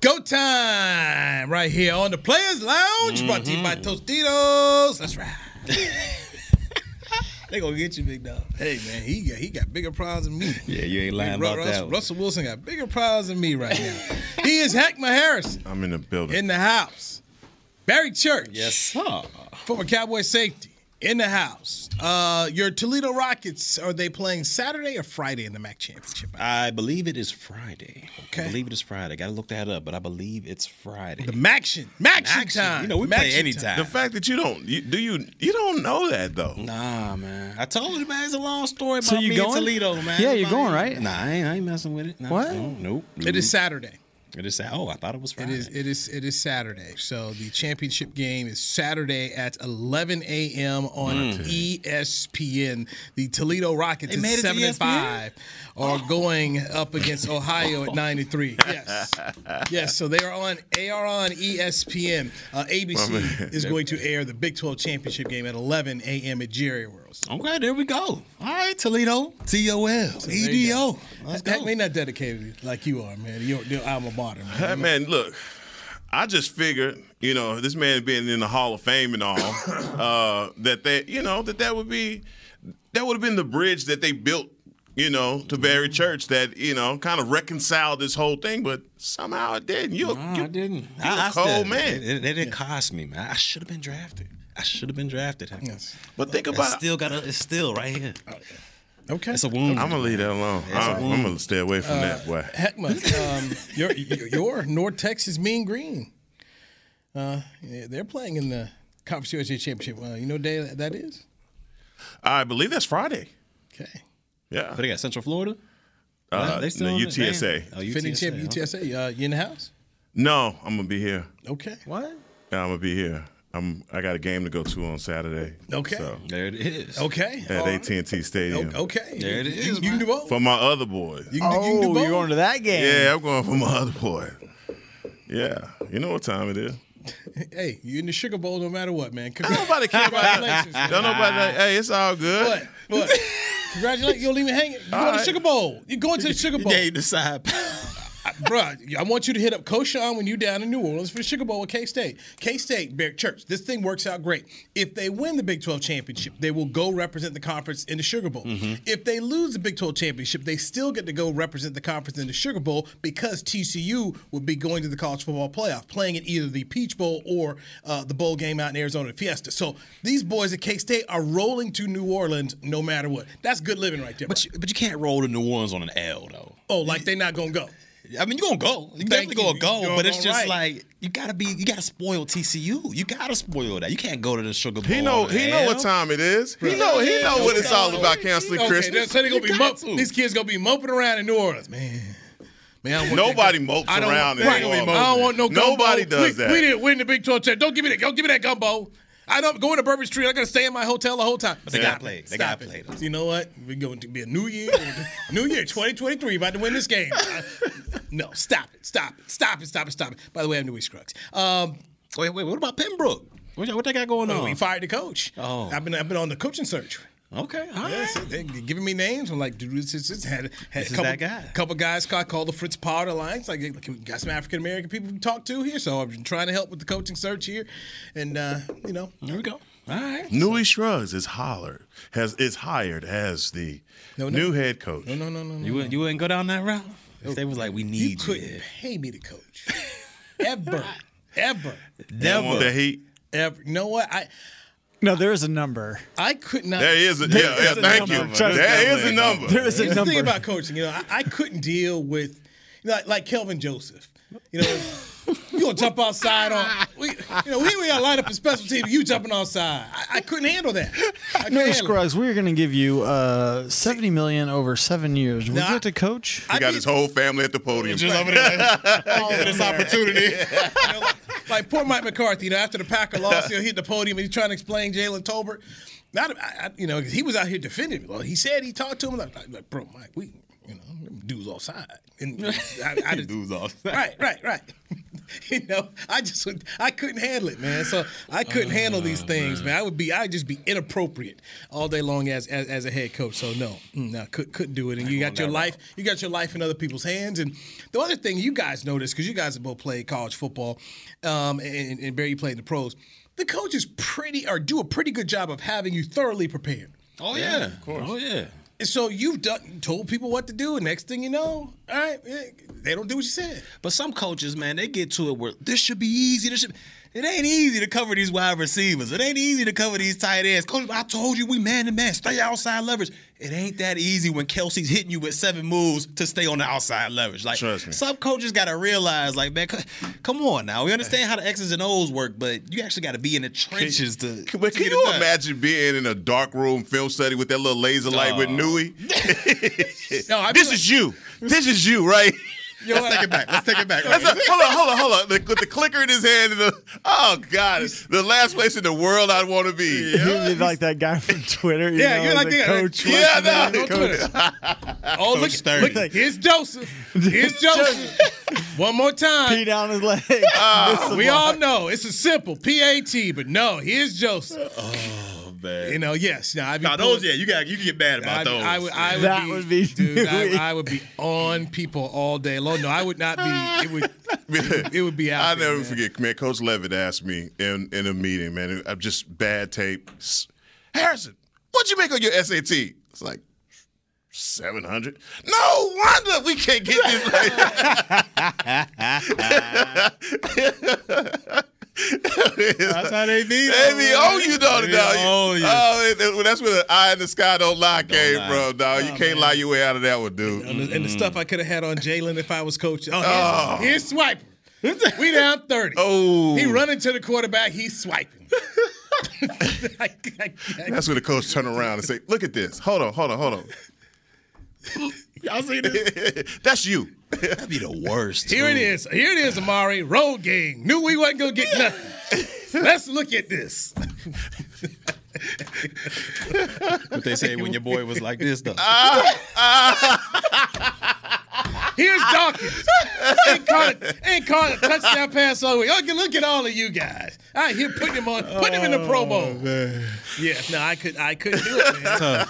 Go time right here on the Players Lounge, brought to you by mm-hmm. Tostitos. That's right. they gonna get you, big dog. Hey man, he got he got bigger problems than me. Yeah, you ain't lying Ru- about Russell, that. one. Russell Wilson got bigger problems than me right now. he is Heckma Harrison I'm in the building. in the house. Barry Church, Yes, sir. former Cowboy safety, in the house. Uh, your Toledo Rockets are they playing Saturday or Friday in the MAC championship? I believe it is Friday. Okay. I believe it is Friday. Got to look that up, but I believe it's Friday. The MACtion, MACtion Action. time. You know, we play MACtion anytime. the fact that you don't, you, do you, you don't know that though. Nah, man. I told you, man. It's a long story about So you me going? and Toledo, man. Yeah, you're going, right? Nah, I ain't, I ain't messing with it. Nah, What? No, nope. It is Saturday. It is. Oh, I thought it was Friday. is it is it is Saturday. So the championship game is Saturday at 11 a.m. on ESPN. The Toledo Rockets They at made seven and five are going up against Ohio at 93. Yes, yes. So they are on. They are on ESPN. Uh, ABC man. is going to air the Big 12 championship game at 11 a.m. at Jerry World. So Okay, there we go. All right, Toledo. T O L E D O. there you go. Heck, go. may not dedicated like you are, man. You're, you're alma man. Hey, man, look, I just figured, you know, this man being in the Hall of Fame and all, uh, that they, you know, that that would be, that would have been the bridge that they built, you know, to Barry Church that, you know, kind of reconciled this whole thing, but somehow it didn't. You, No, you I didn't. You I, a I cold man. It, it, it didn't cost me, man. I should have been drafted. I should have been drafted. Yes. but think about. still got. It's still right here. Okay. It's a wound. I'm gonna leave that alone. I'm, I'm gonna stay away from that boy. Heckma, um, your, your your North Texas Mean Green. Uh, they're playing in the Conference USA Championship. Uh, you know what day that is? I believe that's Friday. Okay. Yeah. But they got? Central Florida. Uh, they still the on it? UTSA. Damn. Oh, Defending UTSA. champion okay. UTSA. Uh, you in the house? No, I'm gonna be here. Okay. What? Yeah, I'm gonna be here. I'm. I got a game to go to on Saturday. Okay. So There it is. Okay. at AT&T Stadium. Okay. There it is. You- You, you can do both. For my other boy. You can, do- you can do Oh, both. you're going to that game? Yeah, I'm going for my other boy. Yeah, you know what time it is. Hey, you in the Sugar Bowl no matter what, man. Don't nobody care about Congratulations. that. Don't nobody. Hey, it's all good. What? What? Congratulations. You don't even hang it. You're going to right. Sugar Bowl. You're going to the Sugar Bowl. Gave the side. Bruh, I want you to hit up Koshan when you're down in New Orleans for the Sugar Bowl with K State. K State, Barry Church, this thing works out great. If they win the Big 12 championship, they will go represent the conference in the Sugar Bowl. If they lose the Big 12 championship, they still get to go represent the conference in the Sugar Bowl because TCU would be going to the college football playoff, playing in either the Peach Bowl or uh, the bowl game out in Arizona Fiesta. So these boys at K State are rolling to New Orleans no matter what. That's good living right there. But you, but you can't roll to New Orleans on an L though. oh, like they're not going to go. I mean, you're gonna go. You definitely you. gonna go, You're but it's just right. like you gotta be. You gotta spoil TCU. You gotta spoil that. You can't go to the Sugar Bowl. He know. on an He know what time it is. He know. He know what it's all about. Canceling Okay, Christmas. so they gonna be You mop- to. these kids gonna be moping around in New Orleans, man. Man, I don't want Nobody that- mopes I don't around Want, in right, New I don't want no gumbo. Nobody does we, that. We didn't win the Big 12 championship. Don't give me that. Don't give me that gumbo. I don't go into Bourbon Street. I gotta stay in my hotel the whole time. they gotta play. They Stop gotta it. play, though. You know what? We're going to be a new year. new year, 2023. About to win this game. I- no, stop it. Stop it. Stop it. Stop it. Stop it. By the way, I'm Newy Scruggs. Um, Wait, wait. What about Pembroke? What, what they got going on? we fired the coach. Oh. I've been I've been on the coaching search. Okay, all right. Yeah, so they giving me names. I'm like, dude, this is this had, had This a is couple, that guy. couple guys called, called the Fritz Pollard Alliance. Like, like, got some African American people to talk to here. So I've been trying to help with the coaching search here, and uh, you know, Here we go. All right. Newy Scruggs is hollered has is hired as the No, no. new head coach. no, no, no, no, no. You wouldn't. You wouldn't go down that route. If they was like, we need You need you. couldn't pay me to coach, ever, ever, You don't want that heat. ever. You know what? I No, there is a number. I could not. There is a yeah. yeah is a thank number. you. Trust There me. a number. There is a Here's the thing about coaching. You know, I, I couldn't deal with, you know, like, like Kelvin Joseph. You know, you gonna jump outside on, we, you know, we we gotta line up a special team. You jumping outside. I, I couldn't handle that. I no, handle. Scruggs, we're going to give you uh, seventy million over seven years. Would Nah, you like to coach? He got his whole family at the podium. Just over there, over this opportunity. You know, like poor Mike McCarthy. You know, after the Packer loss, you know, he hit the podium and he's trying to explain Jalen Tolbert. Not, I, I- you know, he was out here defending. Well, he said he talked to him like, like, like, bro, Mike, we, you know, dudes offside. And I, I just, Dudes offside. Right, right, right. you know, I just would, I couldn't handle it, man. So I couldn't handle these things, man. I would be, I'd just be inappropriate all day long as as, as a head coach. So no, mm, no, could, couldn't do it. And you got your life, you got your life in other people's hands. And the other thing you guys notice, because you guys have both played college football, um, and, and Barry you played the pros. The coaches pretty or do a pretty good job of having you thoroughly prepared. Oh yeah, of course. Oh yeah. So you've done told people what to do, and next thing you know, all right, eh, they don't do what you said. But some coaches, man, they get to it where this should be easy. This should. It ain't easy to cover these wide receivers. It ain't easy to cover these tight ends. Coach, I told you we man to man. Stay outside leverage. It ain't that easy when Kelce's hitting you with seven moves to stay on the outside leverage. Like some coaches got to realize, like, man, c- come on now. We understand how the X's and O's work, but you actually got to be in the trenches to. But can get you imagine being in a dark room film study with that little laser light with Newy? No, I this feel is you. This is you, right? Let's take it back. Let's take it back. That's a, hold on, hold on, hold on. The, with the clicker in his hand, and the oh god, the last place in the world I'd want to be. He'd be like that guy from Twitter. You Yeah, know, you're like the that. coach. Yeah, fucking no, the no coach. Oh, look, Sturdy. look, here's Joseph. Here's Joseph. One more time. Pee down his leg. Ah, Miss the we all know it's a simple PAT, but no, here's Joseph. Oh, man. You know, yes. Now, I'd be Now those, yeah, you got you can get mad about I, those. I would, I would That be, would be dude. I, I would be on people all day long. No, I would not be. It would, it would be out. I there, never man. forget, man. Coach Levitt asked me in in a meeting, man. I'm just bad tape. Harrison, what'd you make on your SAT? It's like seven hundred. No wonder we can't get this. That's how they be. They be on you though, They dog. you. Oh, that's where the eye in the sky don't lie came lie. from, dog. You oh, can't lie your way out of that one, dude. And the, and the stuff I could have had on Jalen if I was coaching. Oh, here's, oh. here's Swiper. We down 30. Oh. He running to the quarterback. He's swiping. That's where the coach turn around and say, "Look at this. Hold on, hold on, hold on. Y'all see this? That's you." That'd be the worst. Here it too. is. Here it is, Amari. Road game. Knew we wasn't going to get nothing. Let's look at this. What they say when your boy was like this though. Ah. Here's Dawkins. ain't caught a, ain't caught a touchdown pass all the way. Look, look at all of you guys. I here putting him on, putting him in the oh, Pro Bowl. Yeah, no, I could, I couldn't do it, man.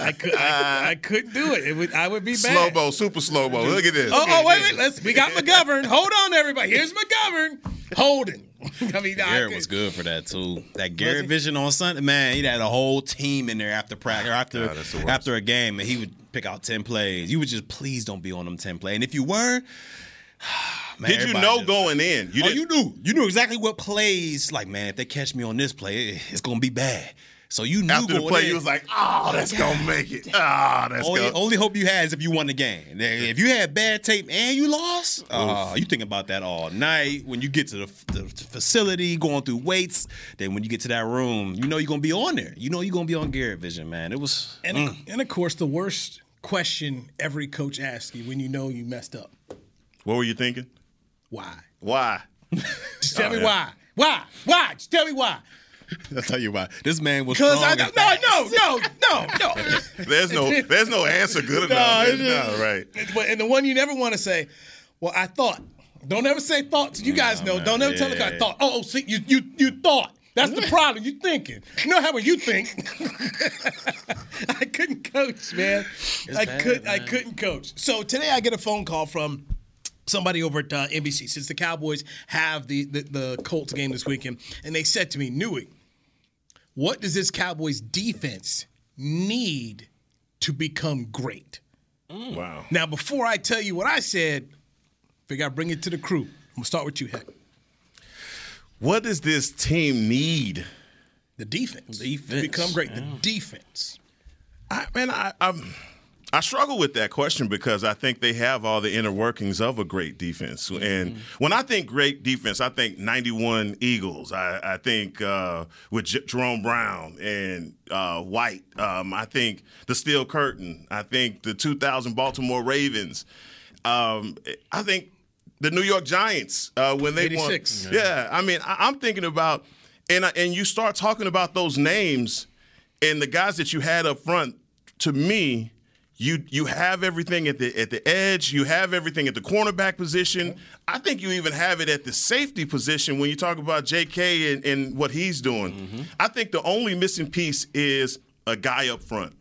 I could, I, I couldn't do it. It would, I would be bad. Slow mo, super slow mo. Look at this. Oh, oh, wait, wait. Let's. We got McGovern. Hold on, everybody. Here's McGovern holding. I mean, I Garrett could- was good for that too. That Garrett Vision on Sunday, man, he had a whole team in there after practice, after God, that's the worst. after a game, and he would pick out ten plays. You would just please don't be on them ten plays. And if you were, man, Did you know just- going in? You oh, you knew. You knew exactly what plays. Like, man, if they catch me on this play, it's gonna be bad. So you knew after the going play, in. you was like, "Oh, that's gonna make it. Ah, that's Only, gonna." only hope you had is if you won the game. If you had bad tape and you lost, uh, you think about that all night. When you get to the, the facility, going through weights, then when you get to that room, you know you're gonna be on there. You know you're gonna be on Garrett Vision, man. It was And, mm. and of course, the worst question every coach asks you when you know you messed up. What were you thinking? Why? Why? Just tell Oh, me yeah. why. Why? Why? Just tell me why. I'll tell you why. This man was Because strong I and no, no, no, no, no. There's no, there's no answer good enough. it's No, right. But and the one you never want to say, well, I thought. Don't ever say thoughts. You guys know. Don't ever tell the guy yeah. thought. Oh, oh, see, you you you thought. That's the problem. You thinking. You know how when you think. I couldn't coach, man. I bad, could I couldn't coach. So today I get a phone call from somebody over at uh, NBC since the Cowboys have the, the the Colts game this weekend, and they said to me, Newy, what does this Cowboys defense need to become great? Wow. Now, before I tell you what I said, figure I bring it to the crew. I'm gonna start with you, Heck. What does this team need? The defense. The defense, To become great. The defense. I, man, I, I'm, I struggle with that question because I think they have all the inner workings of a great defense. And when I think great defense, I think 91 Eagles. I, I think uh, with J- Jerome Brown and uh, White. Um, I think the Steel Curtain. I think the 2000 Baltimore Ravens. Um, I think the New York Giants uh, when they 86. won. Yeah, I mean, I, I'm thinking about, and I, and you start talking about those names and the guys that you had up front. To me, you you have everything at the at the edge. You have everything at the cornerback position. I think you even have it at the safety position when you talk about J.K. and, and what he's doing. Mm-hmm. I think the only missing piece is a guy up front.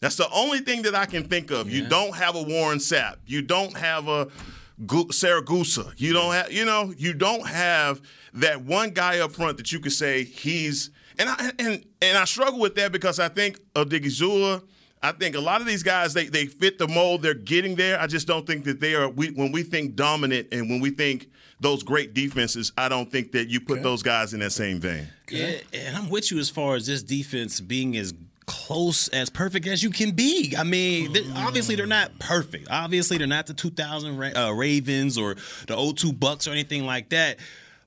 That's the only thing that I can think of. You don't have a Warren Sapp. You don't have a Gu- Siragusa. You don't have, you know, you don't have that one guy up front that you could say he's. And I and and I struggle with that because I think of Odighizuwa. I think a lot of these guys they they fit the mold. They're getting there. I just don't think that they are. We, when we think dominant and when we think those great defenses, I don't think that you put those guys in that same vein. Yeah, and I'm with you as far as this defense being as close as perfect as you can be. I mean, they- obviously they're not perfect. Obviously they're not the 2000 Ra- uh, Ravens or the 02 Bucks or anything like that.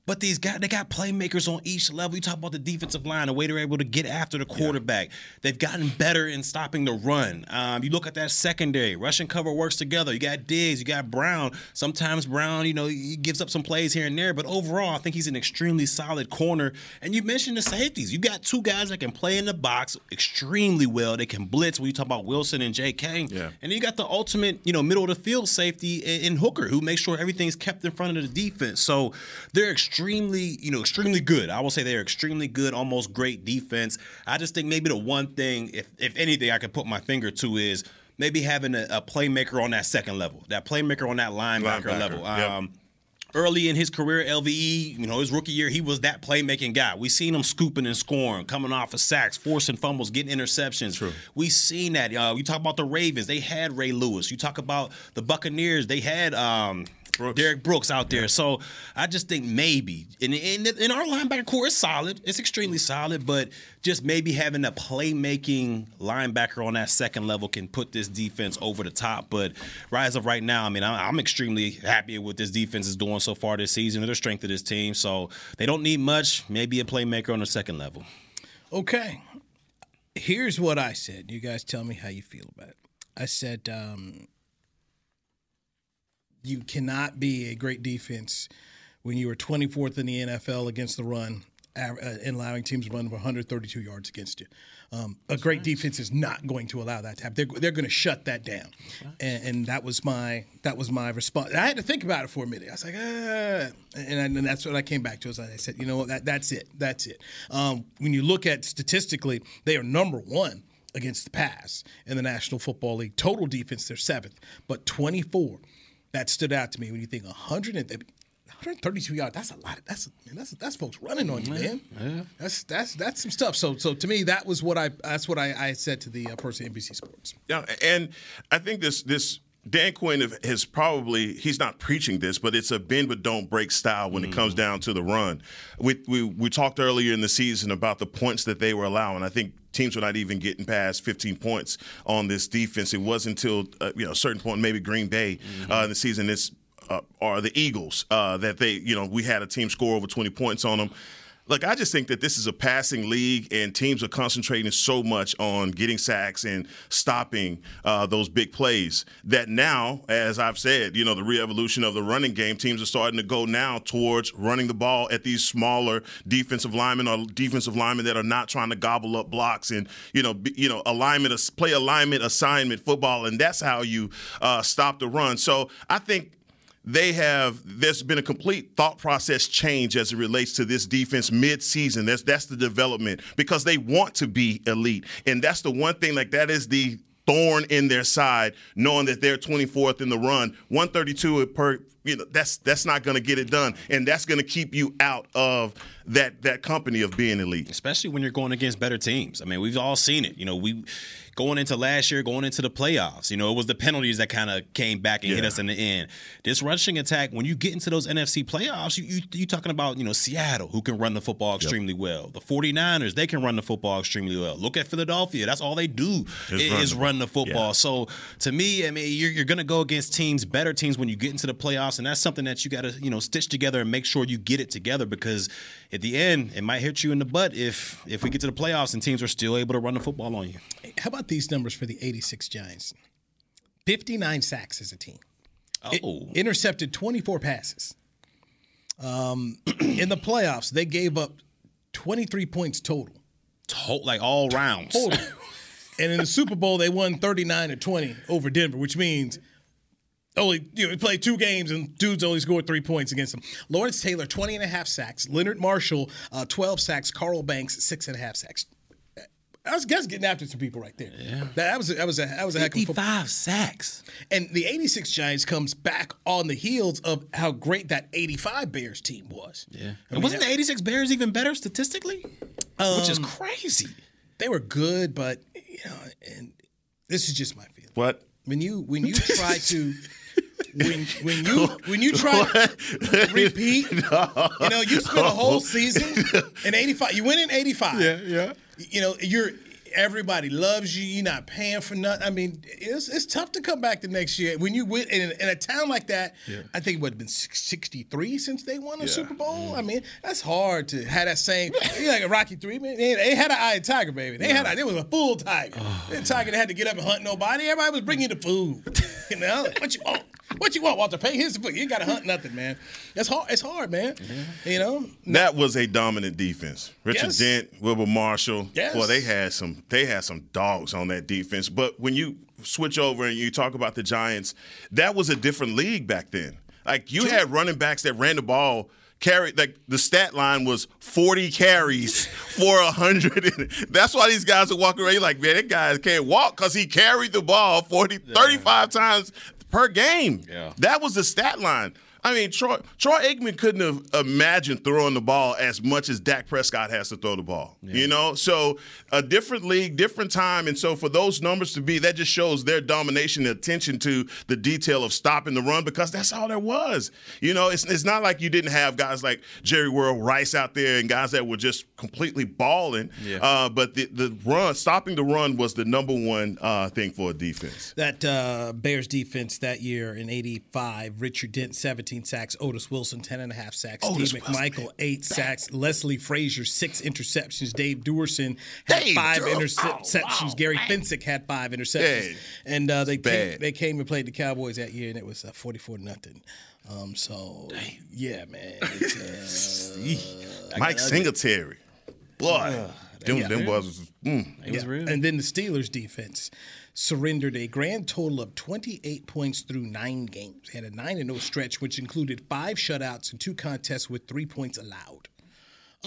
But these guys, they got playmakers on each level. You talk about the defensive line, the way they're able to get after the quarterback. They've gotten better in stopping the run. Um, you look at that secondary, rushing cover works together. You got Diggs, you got Brown. Sometimes Brown, you know, he gives up some plays here and there, but overall, I think he's an extremely solid corner. And you mentioned the safeties. You got two guys that can play in the box extremely well. They can blitz. When you talk about Wilson and J.K. Yeah. And then you got the ultimate, you know, middle of the field safety in, in Hooker, who makes sure everything's kept in front of the defense. So they're extremely, you know, extremely good. I will say they're extremely good, almost great defense. I just think maybe the one thing, if if anything, I could put my finger to is maybe having a, a playmaker on that second level, that playmaker on that linebacker, Linebacker, level. yep. Um, Early in his career, LVE, you know, his rookie year, he was that playmaking guy. We seen him scooping and scoring, coming off of sacks, forcing fumbles, getting interceptions. True. We seen that. Uh, you talk about the Ravens, they had Ray Lewis. You talk about the Buccaneers, they had um, Derrick Brooks out there. So I just think maybe, and, and, and our linebacker core is solid. It's extremely solid, but just maybe having a playmaking linebacker on that second level can put this defense over the top. But rise of right now, I mean, I- I'm extremely happy with this defense is doing so far this season, and the strength of this team. So they don't need much. Maybe a playmaker on the second level. Okay. Here's what I said. You guys tell me how you feel about it. I said, um, you cannot be a great defense when you are 24th in the NFL against the run uh, and allowing teams to run 132 yards against you. Um, a great defense is not going to allow that to happen. They're, they're going to shut that down, and, and that was my that was my response. I had to think about it for a minute. I was like, ah, and, I, and that's what I came back to. Is I said, you know what, that, that's it, that's it. Um, when you look at statistically, they are number one against the pass in the National Football League. Total defense, they're seventh, but 24. That stood out to me when you think 100 and 132 yards. That's a lot. That's man, that's that's folks running on you, man. Yeah. That's that's that's some stuff. So so to me, that was what I that's what I, I said to the uh, person at NBC Sports. Yeah, and I think this this Dan Quinn have- has probably he's not preaching this, but it's a bend but don't break style when it comes down to the run. We, we we talked earlier in the season about the points that they were allowing. I think teams were not even getting past 15 points on this defense. It wasn't until uh, you know a certain point, maybe Green Bay uh, in the season. It's uh, or the Eagles uh, that they you know we had a team score over 20 points on them. Look, I just think that this is a passing league, and teams are concentrating so much on getting sacks and stopping uh, those big plays that now, as I've said, you know, the re-evolution of the running game, teams are starting to go now towards running the ball at these smaller defensive linemen or defensive linemen that are not trying to gobble up blocks and you know, be, you know, alignment, play alignment, assignment football, and that's how you uh, stop the run. So I think they have there's been a complete thought process change as it relates to this defense mid-season. That's that's the development because they want to be elite. And that's the one thing like that is the thorn in their side knowing that they're 24th in the run. 132 per you know that's that's not going to get it done. And that's going to keep you out of that that company of being elite. Especially when you're going against better teams. I mean, we've all seen it. You know, we going into last year, going into the playoffs. You know, it was the penalties that kind of came back and hit us in the end. This rushing attack, when you get into those NFC playoffs, you you you talking about you know Seattle, who can run the football extremely well. The 49ers, they can run the football extremely well. Look at Philadelphia. That's all they do is, run is the- run the football. yeah. So to me, I mean, you're, you're going to go against teams, better teams, when you get into the playoffs, and that's something that you got to you know stitch together and make sure you get it together because at the end, it might hit you in the butt if if we get to the playoffs and teams are still able to run the football on you. How about these numbers for the 86 Giants? 59 sacks as a team. Oh, intercepted 24 passes. Um, in the playoffs, they gave up 23 points total. to- like all rounds. Total. and in the Super Bowl, they won 39 to 20 over Denver, which means only you know, played two games and dudes only scored three points against them. Lawrence Taylor, 20 and a half sacks. Leonard Marshall, uh, 12 sacks. Carl Banks, six and a half sacks. I was guess getting after some people right there. Yeah. That, that was a, that was a that was a heck of a football. 55 sacks. And the 86 Giants comes back on the heels of how great that 85 Bears team was. Yeah. And wasn't the 86 Bears even better statistically? Which is um, crazy. They were good, but you know, and this is just my feeling. What? When you when you try to when when you when you try to repeat, you know, you spent a whole season in 85. You went in 85. Yeah, yeah. You know, you're everybody loves you. You're not paying for nothing. I mean, it's it's tough to come back the next year when you win in, in a town like that. I think it would have been 63 since they won a Super Bowl. Mm-hmm. I mean, that's hard to have that same. you know, like a Rocky Three man. They, they had an eye tiger, baby. They had a, it was a full tiger. Oh. The tiger that had to get up and hunt nobody. Everybody was bringing the food. You know what you want. What you want, Walter? Pay here's the. You ain't got to hunt nothing, man. That's hard. It's hard, man. Mm-hmm. You know. That was a dominant defense. Richard Yes. Dent, Wilber Marshall. Yes. Well, they had some they had some dogs on that defense. But when you switch over and you talk about the Giants, that was a different league back then. Like you had running backs that ran the ball. Carried like the stat line was 40 carries for 100. That's why these guys are walking around you're like, man, that guy can't walk because he carried the ball 40, 35 times per game. Yeah. That was the stat line. I mean, Troy, Troy Aikman couldn't have imagined throwing the ball as much as Dak Prescott has to throw the ball. You know, so a different league, different time, and so for those numbers to be, that just shows their domination, and attention to the detail of stopping the run because that's all there was. You know, it's it's not like you didn't have guys like Jerry World Rice out there and guys that were just completely balling. Yeah. Uh, but the the run, stopping the run, was the number one uh, thing for a defense. That uh, Bears defense that year in 85, Richard Dent, 17 sacks, Otis Wilson, 10 and a half sacks, Otis Steve Wilson, McMichael, 8 sacks, Leslie Frazier, 6 interceptions, Dave Duerson had Dave 5 Duer- interceptions, oh, wow. Gary Fencik had 5 interceptions. Hey, and uh, they, came, they came and played the Cowboys that year, and it was uh, 44 nothing. Um, so, yeah, man. Uh, Mike Singletary, boy, them, them boys was. Mm. It was Yeah. real. And then the Steelers defense surrendered a grand total of 28 points through nine games. They had a 9 0 stretch, which included five shutouts and two contests with three points allowed.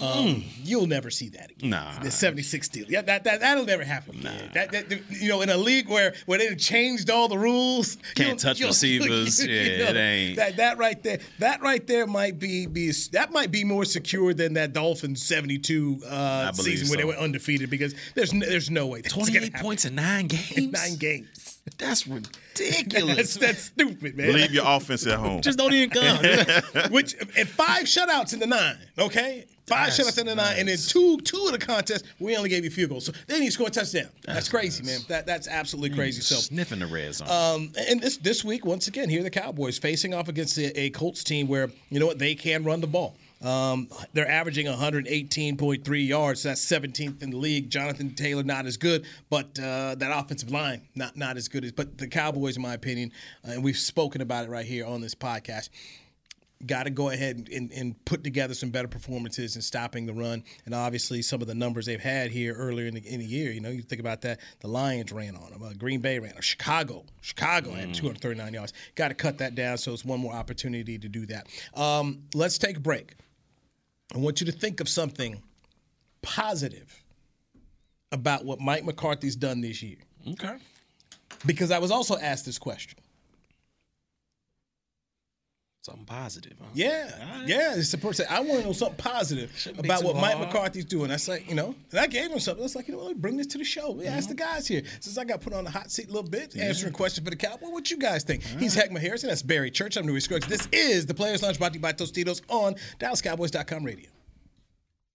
Um, You'll never see that again. Nah. The 76 Steelers. Yeah, that, that, that'll never happen again. That, that, you know, in a league where, where they changed all the rules. Can't you'll- touch you'll- receivers. Yeah, it ain't. That, that right there, that right there might be, be that might be more secure than that Dolphins 72 uh, believe season where they were undefeated because there's no, there's no way that's 28 happen points in nine games. in nine games. That's That's, ridiculous. that's stupid, man. Leave your offense at home. Just don't even come. Which and five shutouts in the nine, okay? Five shutouts in the nine, and then two two of the contests we only gave you field goals. So they didn't score a touchdown. That's, crazy, man. That that's absolutely crazy. So Sniffing the red zone. um, and this this week, once again, here are the Cowboys facing off against a, a Colts team where you know what they can run the ball. Um, they're averaging 118.3 yards. So That's 17th in the league. Jonathan Taylor not as good, but uh, that offensive line not not as good as. But the Cowboys, in my opinion, uh, and we've spoken about it right here on this podcast. Got to go ahead and, and, and put together some better performances in stopping the run, and obviously some of the numbers they've had here earlier in the, in the year. You know, you think about that. The Lions ran on them. Uh, Green Bay ran. Or Chicago, Chicago had 239 yards. Got to cut that down. So it's one more opportunity to do that. Um, let's take a break. I want you to think of something positive about what Mike McCarthy's done this year, okay. because I was also asked this question. Something positive. Huh? Yeah, yeah. It's supposed to I want to know something positive Shouldn't about what Mike hard. McCarthy's doing. I say, you know, and I gave him something. It's like, you know, what, bring this to the show. We ask the Mm-hmm. guys here. Since I got put on the hot seat a little bit, answering questions for the Cowboy, what you guys think? He's Heckma Harrison. That's Barry Church. I'm Newy Scruggs. This is the Players Lounge brought to you by Tostitos on DallasCowboys.com radio.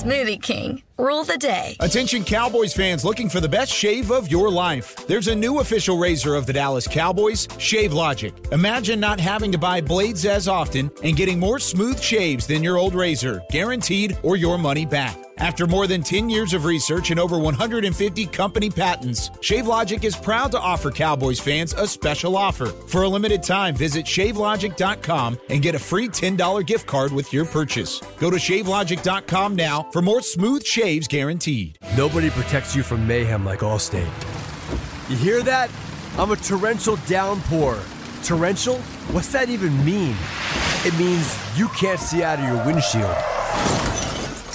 Smoothie King, rule the day. Attention Cowboys fans looking for the best shave of your life. There's a new official razor of the Dallas Cowboys, Shave Logic. Imagine not having to buy blades as often and getting more smooth shaves than your old razor, guaranteed or your money back. After more than 10 years of research and over 150 company patents, ShaveLogic is proud to offer Cowboys fans a special offer. For a limited time, visit shavelogic.com and get a free $10 gift card with your purchase. Go to shavelogic.com now for more smooth shaves guaranteed. Nobody protects you from mayhem like Allstate. You hear that? I'm a torrential downpour. Torrential? What's that even mean? It means you can't see out of your windshield.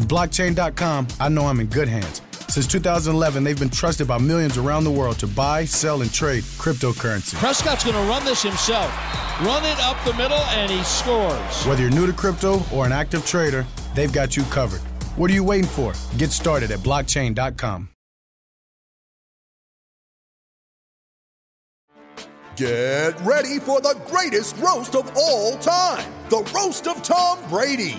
With blockchain.com, I know I'm in good hands. Since 2011, they've been trusted by millions around the world to buy, sell, and trade cryptocurrency. Prescott's going to run this himself. Run it up the middle, and he scores. Whether you're new to crypto or an active trader, they've got you covered. What are you waiting for? Get started at blockchain.com. Get ready for the greatest roast of all time the Roast of Tom Brady,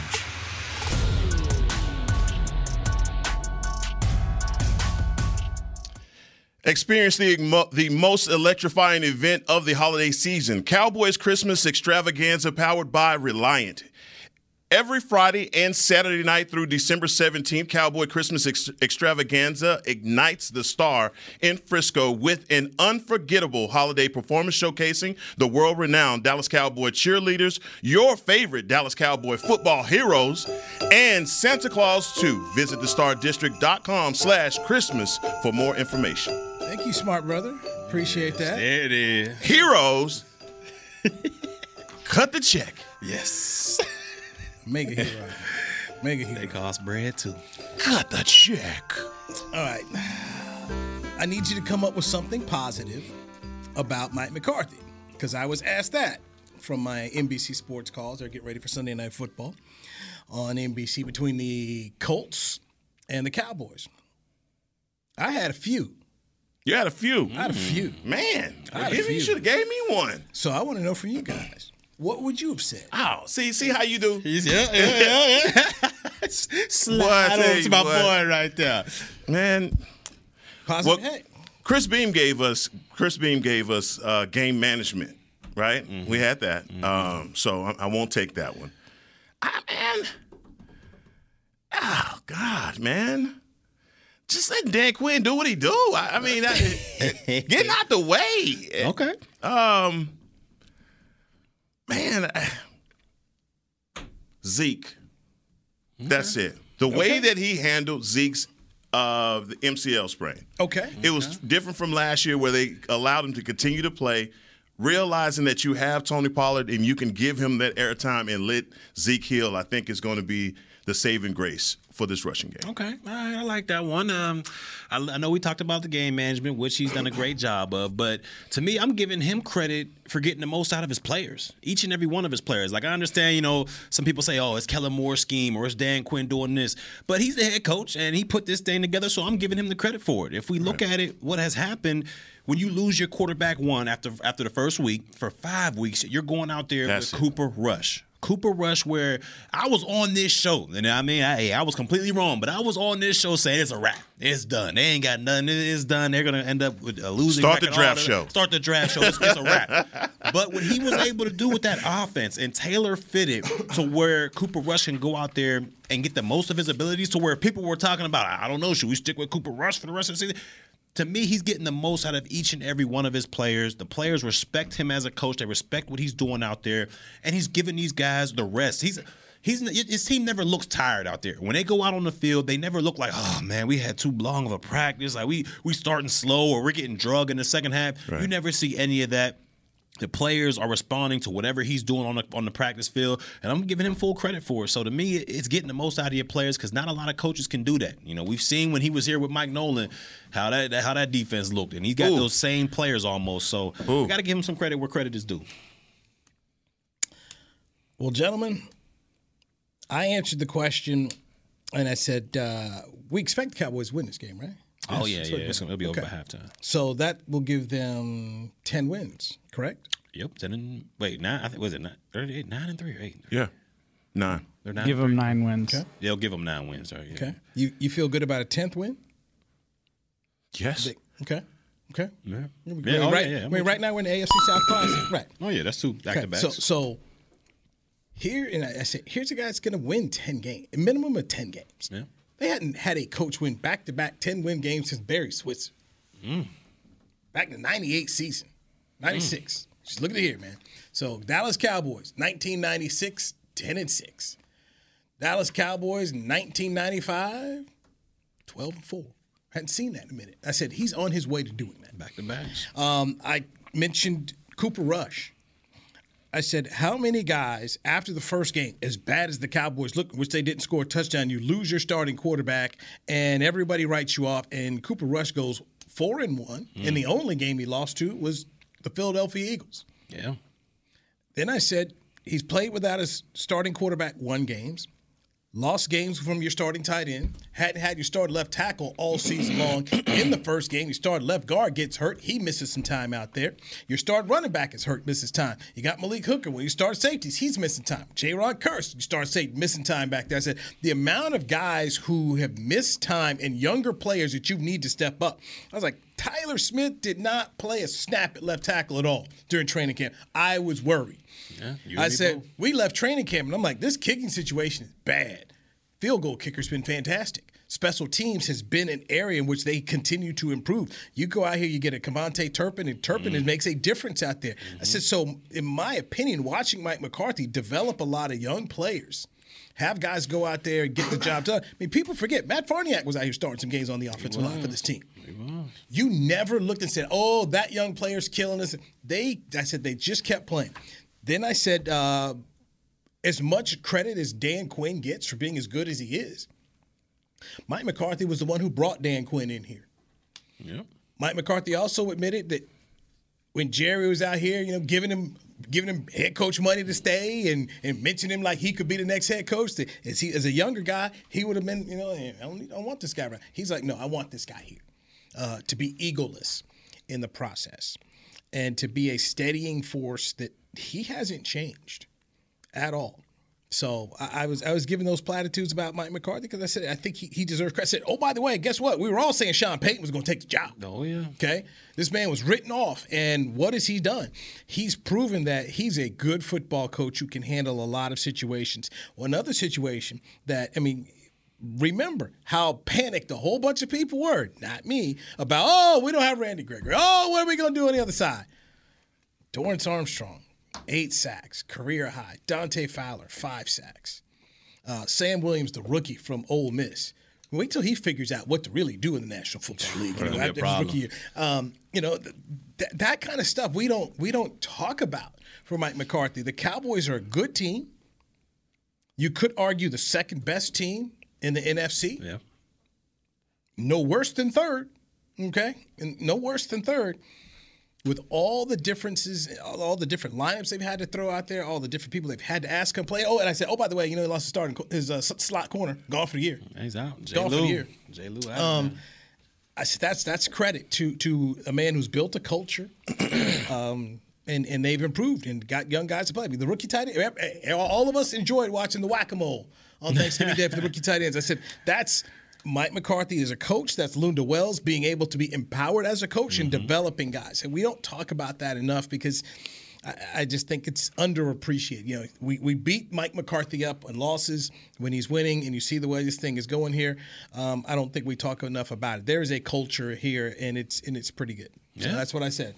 Experience the, the most electrifying event of the holiday season Cowboys Christmas Extravaganza powered by Reliant. Every Friday and Saturday night through December 17th, Cowboy Christmas Ex- Extravaganza ignites the star in Frisco with an unforgettable holiday performance showcasing the world renowned Dallas Cowboy cheerleaders, your favorite Dallas Cowboy football heroes, and Santa Claus 2. Visit thestardistrict.com slash Christmas for more information. Thank you, smart brother. Appreciate that. There it is. Heroes, cut the check. Yes. Mega hero. Mega hero. They cost bread too. Cut the check. All right. I need you to come up with something positive about Mike McCarthy because I was asked that from my NBC Sports calls. They're getting ready for Sunday Night Football on NBC between the Colts and the Cowboys. I had a few. You had a few. I had a few. Man, I had a you few. should have gave me one. So I want to know from you guys, what would you have said? Oh, see, see how you do. He's yeah, yeah, yeah. yeah. Slide tell on to my what. boy right there. Man, Positive. Well, hey, Chris Beam gave us Chris Beam gave us uh, game management, right? Mm-hmm. We had that, um, so I, I won't take that one. Ah, man, oh God, man, just let Dan Quinn do what he do. I, I mean, I, getting out the way. Okay. Um, man, I- Zeke. That's it. The way that he handled Zeke's uh, the MCL sprain. okay. It was different from last year where they allowed him to continue to play, realizing that you have Tony Pollard and you can give him that airtime and let Zeke heal, I think is going to be the saving grace for this rushing game. Okay, all right, I like that one. Um, I, I know we talked about the game management, which he's done a great job of, but to me, I'm giving him credit for getting the most out of his players, each and every one of his players. Like I understand, you know, some people say, "Oh, it's Kellen Moore's scheme or it's Dan Quinn doing this," but he's the head coach and he put this thing together, so I'm giving him the credit for it. If we look at it, what has happened when you lose your quarterback one after after the first week for five weeks, you're going out there That's with it. Cooper Rush. Cooper Rush, where I was on this show, and I mean, I, hey, I was completely wrong, but I was on this show saying it's a wrap, it's done, they ain't got nothing, it's done. They're gonna end up with a losing. Start the draft show. Start the draft show. It's, it's a wrap. but what he was able to do with that offense and tailor fitted to where Cooper Rush can go out there and get the most of his abilities to where people were talking about, I don't know, should we stick with Cooper Rush for the rest of the season? To me, he's getting the most out of each and every one of his players. The players respect him as a coach. They respect what he's doing out there, and he's giving these guys the rest. He's he's his team never looks tired out there. When they go out on the field, they never look like, oh man, we had too long of a practice. Like we we starting slow or we're getting drug in the second half. You never see any of that. The players are responding to whatever he's doing on the on the practice field, and I'm giving him full credit for it. So to me, it's getting the most out of your players because not a lot of coaches can do that. You know, we've seen when he was here with Mike Nolan how that how that defense looked, and he's got Ooh. those same players almost. So Ooh. I got to give him some credit where credit is due. Well, gentlemen, I answered the question, and I said uh, we expect the Cowboys to win this game, right? Oh Yes, yeah, that's yeah, it's gonna, it'll be over by halftime. So that will give them ten wins, correct? Yep, ten and wait nine. I think was it nine, 38, nine and three or eight. Yeah, nine. They're nine. Give them three. nine wins. Okay. They'll give them nine wins. Sorry. Yeah. Okay. You you feel good about a tenth win? Yes. Okay. Okay. Yeah. Yeah, oh, right, yeah, yeah, I mean, right now we're in the AFC South Classic. Right. Oh yeah, that's two back Okay, to backs. So so here and I I said here's a guy that's going to win ten games, a minimum of ten games. yeah. They hadn't had a coach win back to back ten win games since Barry Switzer. Mm. Back in the '98 season, '96. Just look at it here, man. So Dallas Cowboys, 1996, 10 and six. Dallas Cowboys, 1995, 12 and four. Hadn't seen that in a minute. I said he's on his way to doing that. Back to backs. Um, I mentioned Cooper Rush. I said, how many guys after the first game, as bad as the Cowboys look, which they didn't score a touchdown, you lose your starting quarterback, and everybody writes you off, and Cooper Rush goes four and one, and the only game he lost to was the Philadelphia Eagles. Yeah. Then I said he's played without his starting quarterback one games, lost games from your starting tight end, hadn't had your starting left tackle all season long. In the first game, your starting left guard gets hurt, he misses some time out there. Your starting running back is hurt, misses time. You got Malik Hooker when you start safeties, he's missing time. Jayron Kearse, you start safety, missing time back there. I said the amount of guys who have missed time and younger players that you need to step up. I was like. Tyler Smith did not play a snap at left tackle at all during training camp. I was worried. Yeah. I said, both. we left training camp, and I'm like, this kicking situation is bad. Field goal kicker's been fantastic. Special teams has been an area in which they continue to improve. You go out here, you get a KaVontae Turpin, and Turpin it makes a difference out there. I said, so in my opinion, watching Mike McCarthy develop a lot of young players, have guys go out there and get the job done. I mean, people forget Matt Farniok was out here starting some games on the offensive line for this team. You never looked and said, "Oh, that young player's killing us." They, I said, they just kept playing. Then I said, uh, as much credit as Dan Quinn gets for being as good as he is, Mike McCarthy was the one who brought Dan Quinn in here. Yep. Mike McCarthy also admitted that when Jerry was out here, you know, giving him giving him head coach money to stay and and mentioning him like he could be the next head coach. That as he as a younger guy, he would have been, you know, I don't, I don't want this guy around. He's like, no, I want this guy here uh, to be egoless in the process and to be a steadying force that he hasn't changed at all. So I, I was I was giving those platitudes about Mike McCarthy because I said I think he, he deserves credit. I said, oh by the way, guess what? We were all saying Sean Payton was going to take the job. Oh yeah. Okay, this man was written off, and what has he done? He's proven that he's a good football coach who can handle a lot of situations. Well, another situation that I mean. Remember how panicked a whole bunch of people were, not me, about, oh, we don't have Randy Gregory. Oh, what are we going to do on the other side? Dorance Armstrong, eight sacks, career high. Dante Fowler, five sacks. Uh, Sam Williams, the rookie from Ole Miss. Wait till he figures out what to really do in the National Football League. You know, That'll be a after his rookie year. Um, you know, th- th- that kind of stuff we don't we don't talk about for Mike McCarthy. The Cowboys are a good team. You could argue the second best team in the NFC. Yeah. No worse than third. Okay, and no worse than third. With all the differences, all the different lineups they've had to throw out there, all the different people they've had to ask come play. Oh, and I said, oh, by the way, you know, he lost his starting his uh, slot corner, gone for the year. He's out. Gone for the year. Jay Lou out. Um. I said that's that's credit to to a man who's built a culture, um, and and they've improved and got young guys to play. I mean, the rookie tight end, eh, eh, all of us enjoyed watching the whack a mole on Thanksgiving Day for the rookie tight ends. I said that's. Mike McCarthy is a coach. That's Lunda Wells being able to be empowered as a coach and mm-hmm. developing guys. And we don't talk about that enough because I, I just think it's underappreciated. You know, we, we beat Mike McCarthy up on losses when he's winning, and you see the way this thing is going here. Um, I don't think we talk enough about it. There is a culture here, and it's and it's pretty good. So Yeah. that's what I said.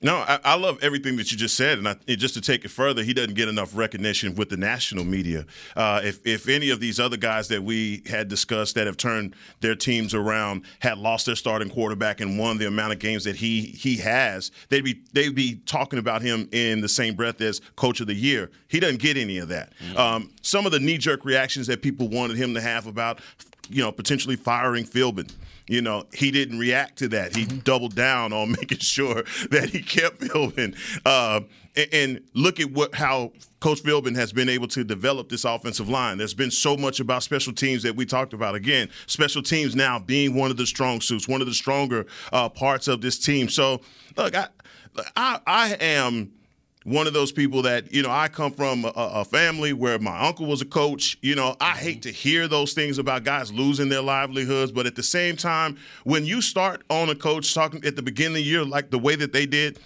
No, I, I love everything that you just said, and I, and just to take it further, he doesn't get enough recognition with the national media. Uh, if if any of these other guys that we had discussed that have turned their teams around had lost their starting quarterback and won the amount of games that he he has, they'd be they'd be talking about him in the same breath as Coach of the Year. He doesn't get any of that. Um, some of the knee jerk reactions that people wanted him to have about, you know, potentially firing Philbin. You know, he didn't react to that. He doubled down on making sure that he kept Philbin. Uh, and, and look at what how Coach Philbin has been able to develop this offensive line. There's been so much about special teams that we talked about. Again, special teams now being one of the strong suits, one of the stronger uh, parts of this team. So, look, I, I, I am one of those people that you know i come from a, a family where my uncle was a coach. You know i mm-hmm. hate to hear those things about guys losing their livelihoods but at the same time when you start on a coach talking at the beginning of the year like the way that they did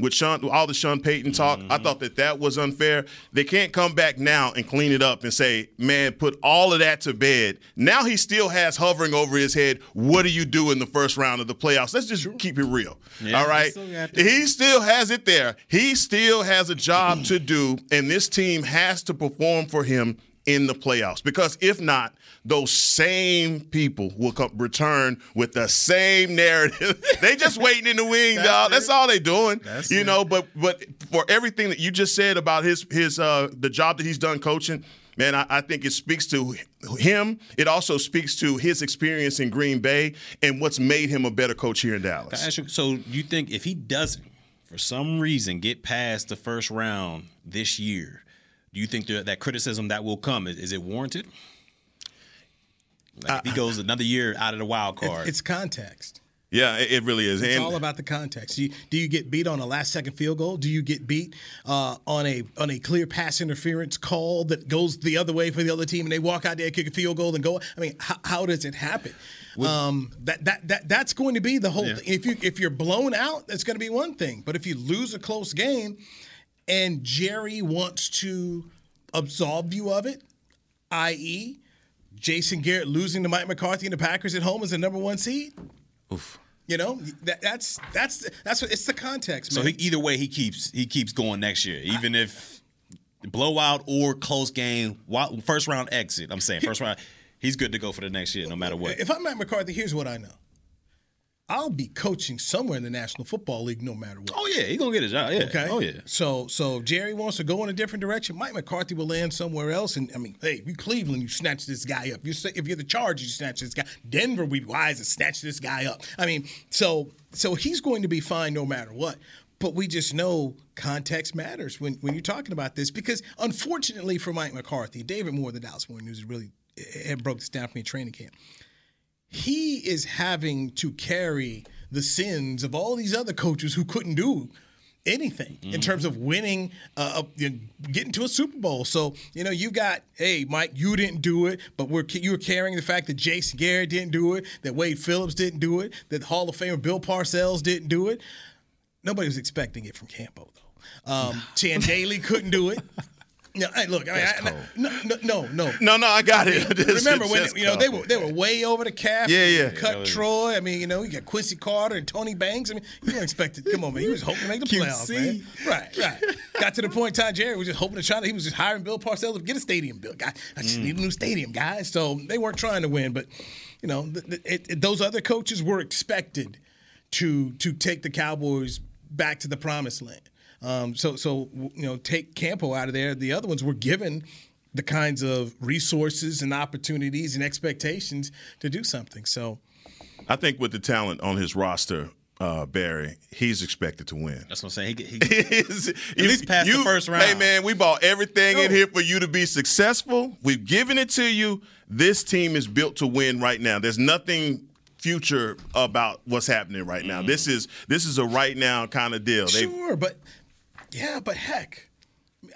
with Sean, all the Sean Payton talk, I thought that that was unfair. They can't come back now and clean it up and say, "Man, put all of that to bed." Now he still has hovering over his head. What do you do in the first round of the playoffs? Let's just keep it real. Yeah, all right, still he still has it there. He still has a job to do, and this team has to perform for him in the playoffs. Because if not, those same people will come, return with the same narrative. they just waiting in the wing, dog. That's all they doing. you know, but but for everything that you just said about his his uh the job that he's done coaching. Man, I, I think it speaks to him. It also speaks to his experience in Green Bay and what's made him a better coach here in Dallas. Can I ask you- so you think if he doesn't, for some reason, get past the first round this year, do you think that, that criticism that will come is, is it warranted? Like if he goes another year out of the wild card. It's context. Yeah, it, it really is. It's And- all about the context. Do you, do you get beat on a last second field goal? Do you get beat uh, on a on a clear pass interference call that goes the other way for the other team, and they walk out there, kick a field goal, and go? I mean, how, how does it happen? Um, that that that that's going to be the whole Yeah. thing. If you if you're blown out, that's going to be one thing. But if you lose a close game, and Jerry wants to absolve you of it, i.e., Jason Garrett losing to Mike McCarthy and the Packers at home as the number one seed. You know that, that's that's that's what it's the context. so he, either way, he keeps he keeps going next year, even if blowout or close game, first round exit. I'm saying first round, he's good to go for the next year, no matter what. if I'm Mike McCarthy, here's what I know. I'll be coaching somewhere in the National Football League, no matter what. Oh yeah, he gonna get a job. Yeah. Okay. Oh yeah. So so Jerry wants to go in a different direction. Mike McCarthy will land somewhere else. And I mean, hey, you Cleveland, you snatch this guy up. You say if you're the Chargers, you snatch this guy. Denver, we wise to snatch this guy up. I mean, so so he's going to be fine no matter what. But we just know context matters when, when you're talking about this because unfortunately for Mike McCarthy, David Moore, the Dallas Morning News, really had broke this down for me in training camp he is having to carry the sins of all these other coaches who couldn't do anything in terms of winning, uh, uh, getting to a Super Bowl. So you know, you got, hey, Mike, you didn't do it, but we're you were carrying the fact that Jason Garrett didn't do it, that Wade Phillips didn't do it, that Hall of Famer Bill Parcells didn't do it. Nobody was expecting it from Campo though. Um, Chan Gailey couldn't do it. No, hey, look, I, I, no, no, no, no, No, no, I got it. It's Remember when you know they were they were way over the cap. Yeah, yeah. Cut Yeah. Troy. I mean, you know, you got Quincy Carter and Tony Banks. I mean, you weren't expected. Come on, man. He was hoping to make the playoffs, man. Right, right. Got to the point. Todd Jerry was just hoping to try to. He was just hiring Bill Parcells to get a stadium built. Guy, I just need a new stadium, guys. So they weren't trying to win, but you know, th- th- it, it- those other coaches were expected to to take the Cowboys back to the promised land. Um, so so you know, take Campo out of there. The other ones were given the kinds of resources and opportunities and expectations to do something. So I think with the talent on his roster, uh, Barry, he's expected to win. That's what I'm saying. He, he, At least past the first round. Hey man, we bought everything in here for you to be successful. We've given it to you. This team is built to win right now. There's nothing future about what's happening right now. This is this is a right now kind of deal. They've- sure, but Yeah, but heck,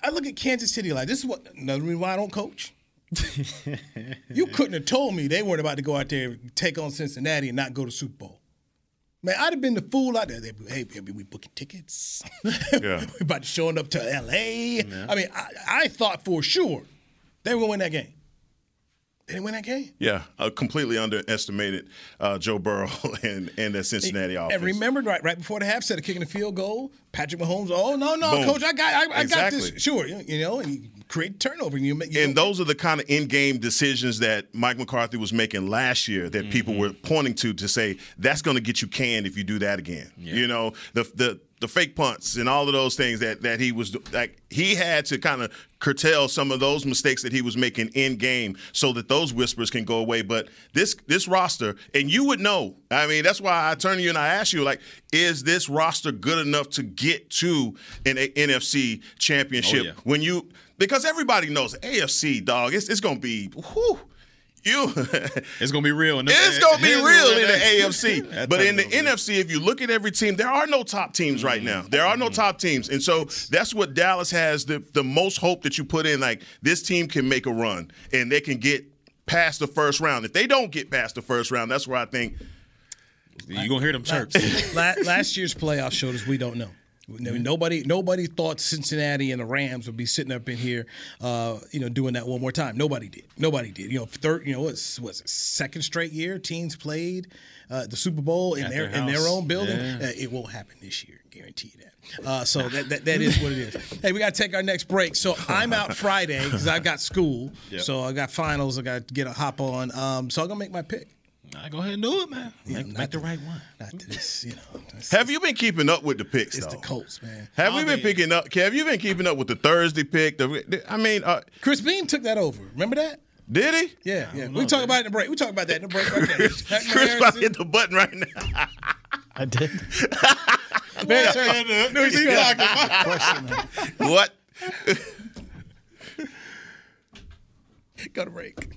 I look at Kansas City like this is what another reason why I don't coach. you couldn't have told me they weren't about to go out there and take on Cincinnati and not go to Super Bowl. Man, I'd have been the fool out there. They'd be, hey, baby, we booking tickets. Yeah. we about to showing up to L.A. I mean, I, I thought for sure they were going to win that game. They didn't win that game. Yeah, I completely underestimated uh, Joe Burrow and and that Cincinnati offense. And remembered right, right before the half, instead of kicking a field goal, Patrick Mahomes, oh no, no, Boom. coach, I got, I, I got this. Sure, you you know, and you create turnover, and you, make- you and those are the kind of in-game decisions that Mike McCarthy was making last year that people were pointing to to say that's going to get you canned if you do that again. You know, the the the fake punts and all of those things that that he was like he had to kind of curtail some of those mistakes that he was making in game so that those whispers can go away but this this roster and you would know i mean that's why i turn to you and i ask you like is this roster good enough to get to an A- nfc championship Oh, yeah. when you because everybody knows AFC dog. It's, it's gonna be whew, you. It's gonna be real. In the, it's gonna be real in the That AFC. But in the. NFC, if you look at every team, there are no top teams right mm-hmm. now. There are no mm-hmm. top teams, and so that's what Dallas has the the most hope that you put in. Like this team can make a run and they can get past the first round. If they don't get past the first round, that's where I think You're gonna hear them chirps. Last year's playoff showed us we don't know. Mean, Nobody, nobody thought Cincinnati and the Rams would be sitting up in here, uh, you know, doing that one more time. Nobody did. Nobody did. You know, third, you know, what's was it second straight year teams played uh, the Super Bowl in their, their in their own building. Yeah. Uh, it won't happen this year, guarantee you that. Uh, so that, that that is what it is. Hey, we got to take our next break. So I'm out Friday because I've got school. Yep. So I got finals. I got to get a hop on. Um, so I'm gonna make my pick. Nah, go ahead and do it, man. Make, not make the right one. Not this, you know. it's- have you been keeping up with the picks It's though? the Colts, man. Have we been picking up? Have you been keeping up with the Thursday pick? The, I mean, uh, Chris Beam took that over. Remember that? did he? Yeah, yeah. We talk about it in the break. We talk about that in the break right there. Chris, Chris about to hit the button right now. I did. man, serious. No, he's what? Go to break.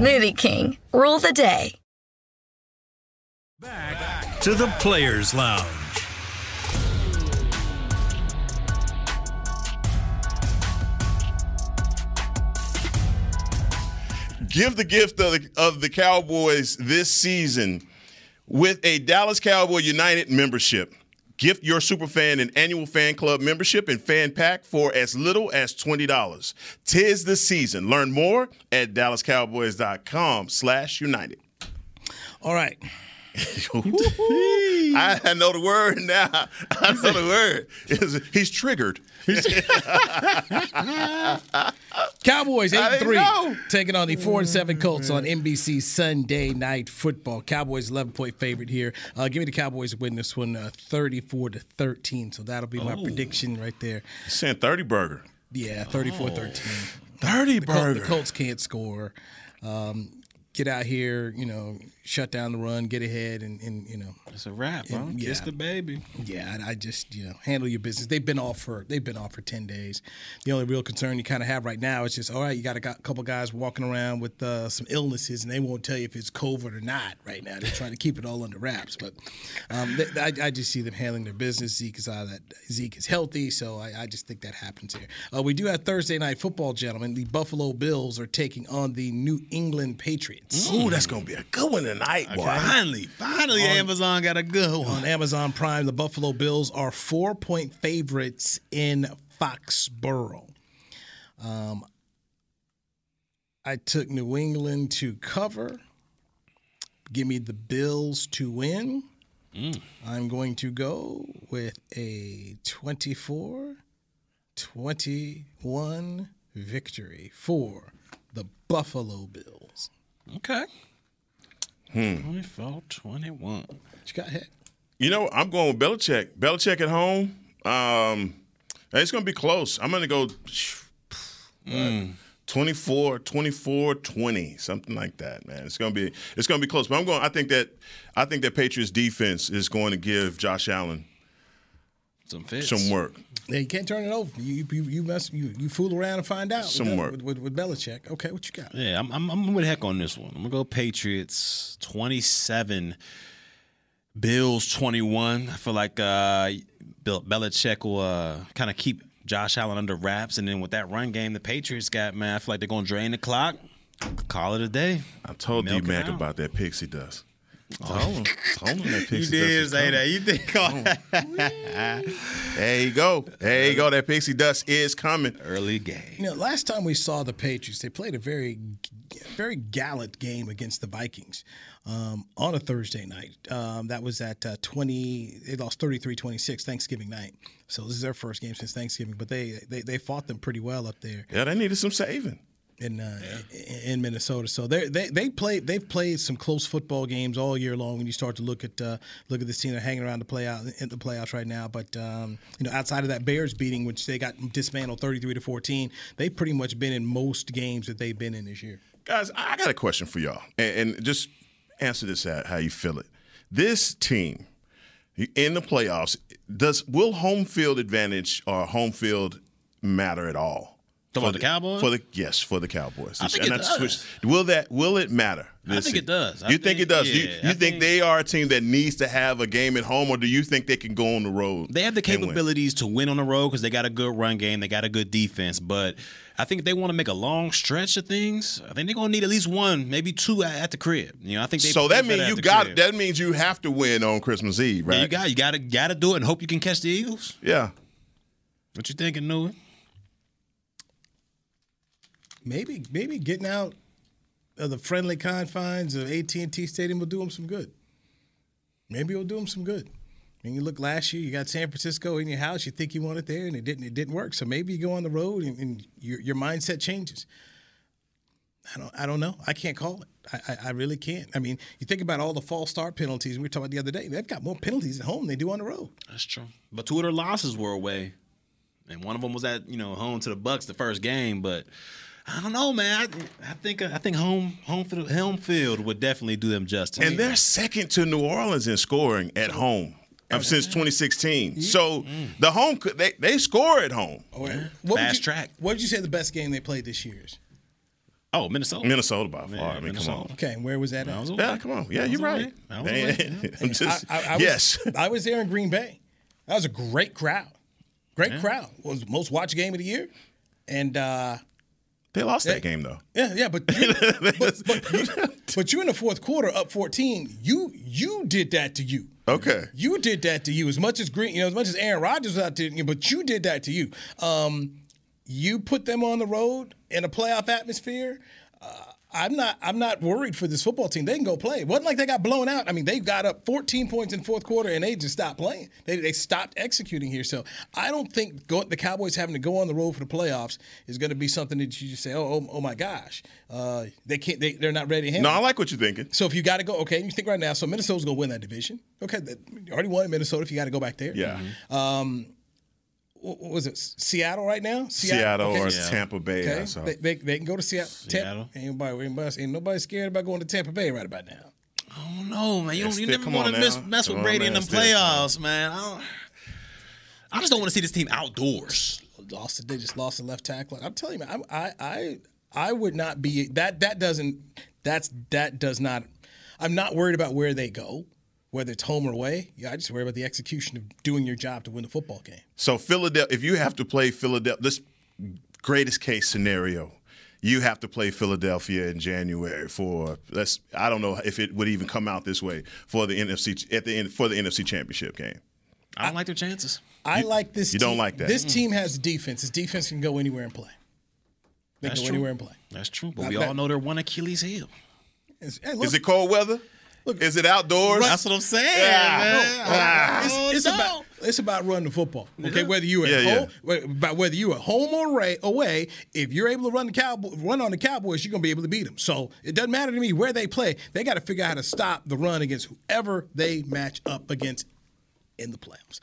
Smoothie King, rule the day. Back to the Players Lounge. Give the gift of the, of the Cowboys this season with a Dallas Cowboy United membership. Gift your superfan an annual fan club membership and fan pack for as little as $20. Tis the season. Learn more at dallascowboys.com slash united. All right. I know the word now. I know the word. It's- He's triggered. Cowboys eight I and didn't three taking on the four and seven Colts on NBC Sunday Night Football. Cowboys eleven point favorite here. Uh, give me the Cowboys win this one, uh, thirty four to thirteen. So that'll be my Oh. prediction right there. Saying 30 burger. Yeah, 34-13. 30 The, Col- the. Colts can't score. Um, get out here, you know, shut down the run, get ahead, and, and you know, It's a wrap, huh? and, Kiss the baby. Yeah, I, I just you know handle your business. They've been off for they've been off for ten days. The only real concern you kind of have right now is just all right. You got a couple guys walking around with uh, some illnesses, and they won't tell you if it's COVID or not right now. They're trying to keep it all under wraps, but um, th- I, I just see them handling their business. Zeke is out of that. Zeke is healthy, so I, I just think that happens here. Uh, we do have Thursday night football, gentlemen. The Buffalo Bills are taking on the New England Patriots. Ooh, that's gonna be a good one tonight, boy. Finally, finally, On- Amazon got a good one. On Amazon Prime, the Buffalo Bills are four point favorites in Foxborough. Um, I took New England to cover. Give me the Bills to win. I'm going to go with a 24 21 victory for the Buffalo Bills. Okay. Hmm. 24 21. What you got hit? You know, I'm going with Belichick. Belichick at home. Um, it's going to be close. I'm going to go Mm. 24, 24, 20, something like that, man. It's going to be it's going to be close. But I'm going I think that I think that Patriots defense is going to give Josh Allen some fits. some work. Yeah, you can't turn it over. You you you mess you, you fool around and find out. Some with, work. with, with, with Belichick. Okay, what you got? Yeah, I'm, I'm, I'm with heck on this one. I'm gonna go Patriots 27, Bills 21. I feel like uh, Bill Belichick will uh, kind of keep Josh Allen under wraps, and then with that run game the Patriots got, man, I feel like they're gonna drain the clock. Call it a day. I told D Milk Mac about that pixie dust. Told him, told him that You pixie did say coming. that. You think? There you go. There you go. That pixie dust is coming. Early game. You know, last time we saw the Patriots, they played a very, very gallant game against the Vikings um, on a Thursday night. Um, that was at uh, 20, they lost 33 26 Thanksgiving night. So this is their first game since Thanksgiving, but they, they, they fought them pretty well up there. Yeah, they needed some saving. In uh, in in Minnesota. So they they they played they've played some close football games all year long. When you start to look at uh, look at this team, they're hanging around the play out in the playoffs right now. But um, you know, outside of that Bears beating, which they got dismantled thirty three to fourteen, they've pretty much been in most games that they've been in this year. Guys, I got a question for y'all, and, and just answer this how, how you feel it. This team in the playoffs does will home field advantage or home field matter at all? Talking about the Cowboys? For the yes, for the Cowboys. I think And it does. switch- Will that will it matter? I think it does. I You think, it does? you yeah, you I think, think- they are a team that needs to have a game at home, or do you think they can go on the road? They have the and win? capabilities to win on the road because they got a good run game, they got a good defense. But I think if they want to make a long stretch of things, I think they're gonna need at least one, maybe two at, at the crib. You know, I think they So that means you got crib. that means you have to win on Christmas Eve, right? Yeah, you got you got to got to do it and hope you can catch the Eagles. Yeah. What you thinking, Newy? Maybe maybe getting out of the friendly confines of AT and T Stadium will do them some good. Maybe it'll do them some good. I mean, you look last year, you got San Francisco in your house. You think you want it there, and it didn't. It didn't work. So maybe you go on the road, and, and your your mindset changes. I don't. I don't know. I can't call it. I, I, I really can't. I mean, you think about all the false start penalties we were talking about the other day. They've got more penalties at home than they do on the road. That's true. But two of their losses were away, and one of them was at you know home to the Bucs the first game. But I don't know, man. I, I think I think home home field, home field would definitely do them justice. And they're second to New Orleans in scoring at home um, since 2016. So the home they they score at home. What would Fast you- track. What would you say the best game they played this year is? Oh, Minnesota. Minnesota by far. Yeah, I mean, come on. Okay, and where was that at? was Yeah, come on. Yeah, you're right. That was Man, I'm just, I, I, I was, yes. I was there in Green Bay. That was a great crowd. Great crowd. Was the most watched game of the year. And uh, They lost Yeah. that game though. yeah, yeah, but you, but, but, you, but you in the fourth quarter up 14. You you did that to you. Okay. You did that to you as much as Green, you know, as much as Aaron Rodgers was out there, you but you did that to you. Um, you put them on the road in a playoff atmosphere. Uh, I'm not. I'm not worried for this football team. They can go play. It wasn't like they got blown out. I mean, they got up 14 points in fourth quarter and they just stopped playing. They, they stopped executing here. So I don't think go, the Cowboys having to go on the road for the playoffs is going to be something that you just say, oh, oh, oh my gosh, uh, they can't. They, they're not ready to handle. No. I like what you're thinking. So if you got to go, okay, you think right now. So Minnesota's going to win that division. Okay, they already won in Minnesota. If you got to go back there, Yeah. Um, what what was it? Seattle right now? Seattle or Okay. Tampa Bay. Okay, I they, they, they can go to Seattle. Seattle. Tampa, ain't nobody, ain't nobody, scared about going to Tampa Bay right about now. I don't know, man. You, don't, you Stick- never want to mess, mess with Brady in man. them Stick, playoffs, man. I, don't, I just don't want to see this team outdoors. Lost. They just lost the left tackle. I'm telling you, man, I, I, I, I would not be that. That doesn't. That's that does not. I'm not worried about where they go, whether it's home or away. Yeah, I just worry about the execution of doing your job to win the football game. So Philadelphia, if you have to play Philadelphia, this greatest case scenario, you have to play Philadelphia in January for let's. I don't know if it would even come out this way for the NFC at the end for the NFC Championship game. I don't like their chances. I like this. you don't like that? This Mm. team has defense. This defense can go anywhere and play. They That's can go true. anywhere and play. That's true. But Not we that- all know they're one Achilles heel. It's- hey, look, Is it cold weather? Is it outdoors? That's what I'm saying, Yeah. Ah. it's, it's about it's about running the football. Okay, whether you at Yeah, yeah. home, about whether you at home or away, if you're able to run the cowboy, run on the Cowboys, you're gonna be able to beat them. So it doesn't matter to me where they play. They got to figure out how to stop the run against whoever they match up against in the playoffs.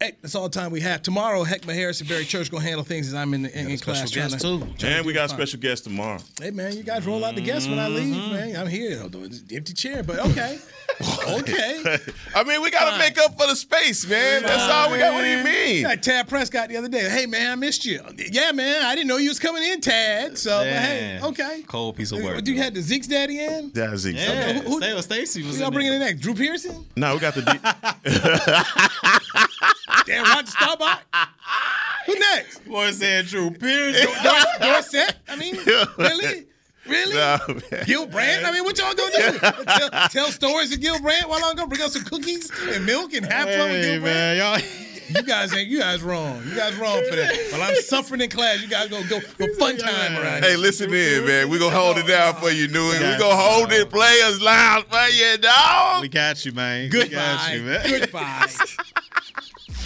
Hey, that's all the time we have. Tomorrow, Heckma Harris and Barry Church gonna handle things as I'm in, the, in, in class. trying to- trying And we got a special guest tomorrow. Hey man, you guys roll out the guests when I leave, mm-hmm. man. I'm here. It's an Empty chair, but okay, okay. I mean, we got to make up for the space, man. That's all we got. What do you mean? Got Tad Prescott the other day. Hey man, I missed you. Yeah, man, I didn't know you was coming in, Tad. So but hey, okay. Cold piece of work. But you had the Zeke's daddy in. Yeah, Zeke. Yeah, Who- who- Stay Stacy was y'all in bringing there. in next? Drew Pearson? No, we got the. D- Damn, Roger Staubach. Who next? Boy said Drew Pierce. Dor- Dorsett? I mean, really? Really? Nah, man. Gil Brandt? I mean, what y'all gonna do? tell, tell stories of Gil Brandt while I'm gonna bring out some cookies and milk and half from Hey, Gil Brandt? man, y'all. You guys ain't you guys wrong. You guys wrong for that. While I'm suffering in class, you guys go go go fun time around Hey, listen in, man. We gonna hold it down for you, Newy. We gonna hold it, players loud for you, dog. We got you, man. We got you, man. Goodbye.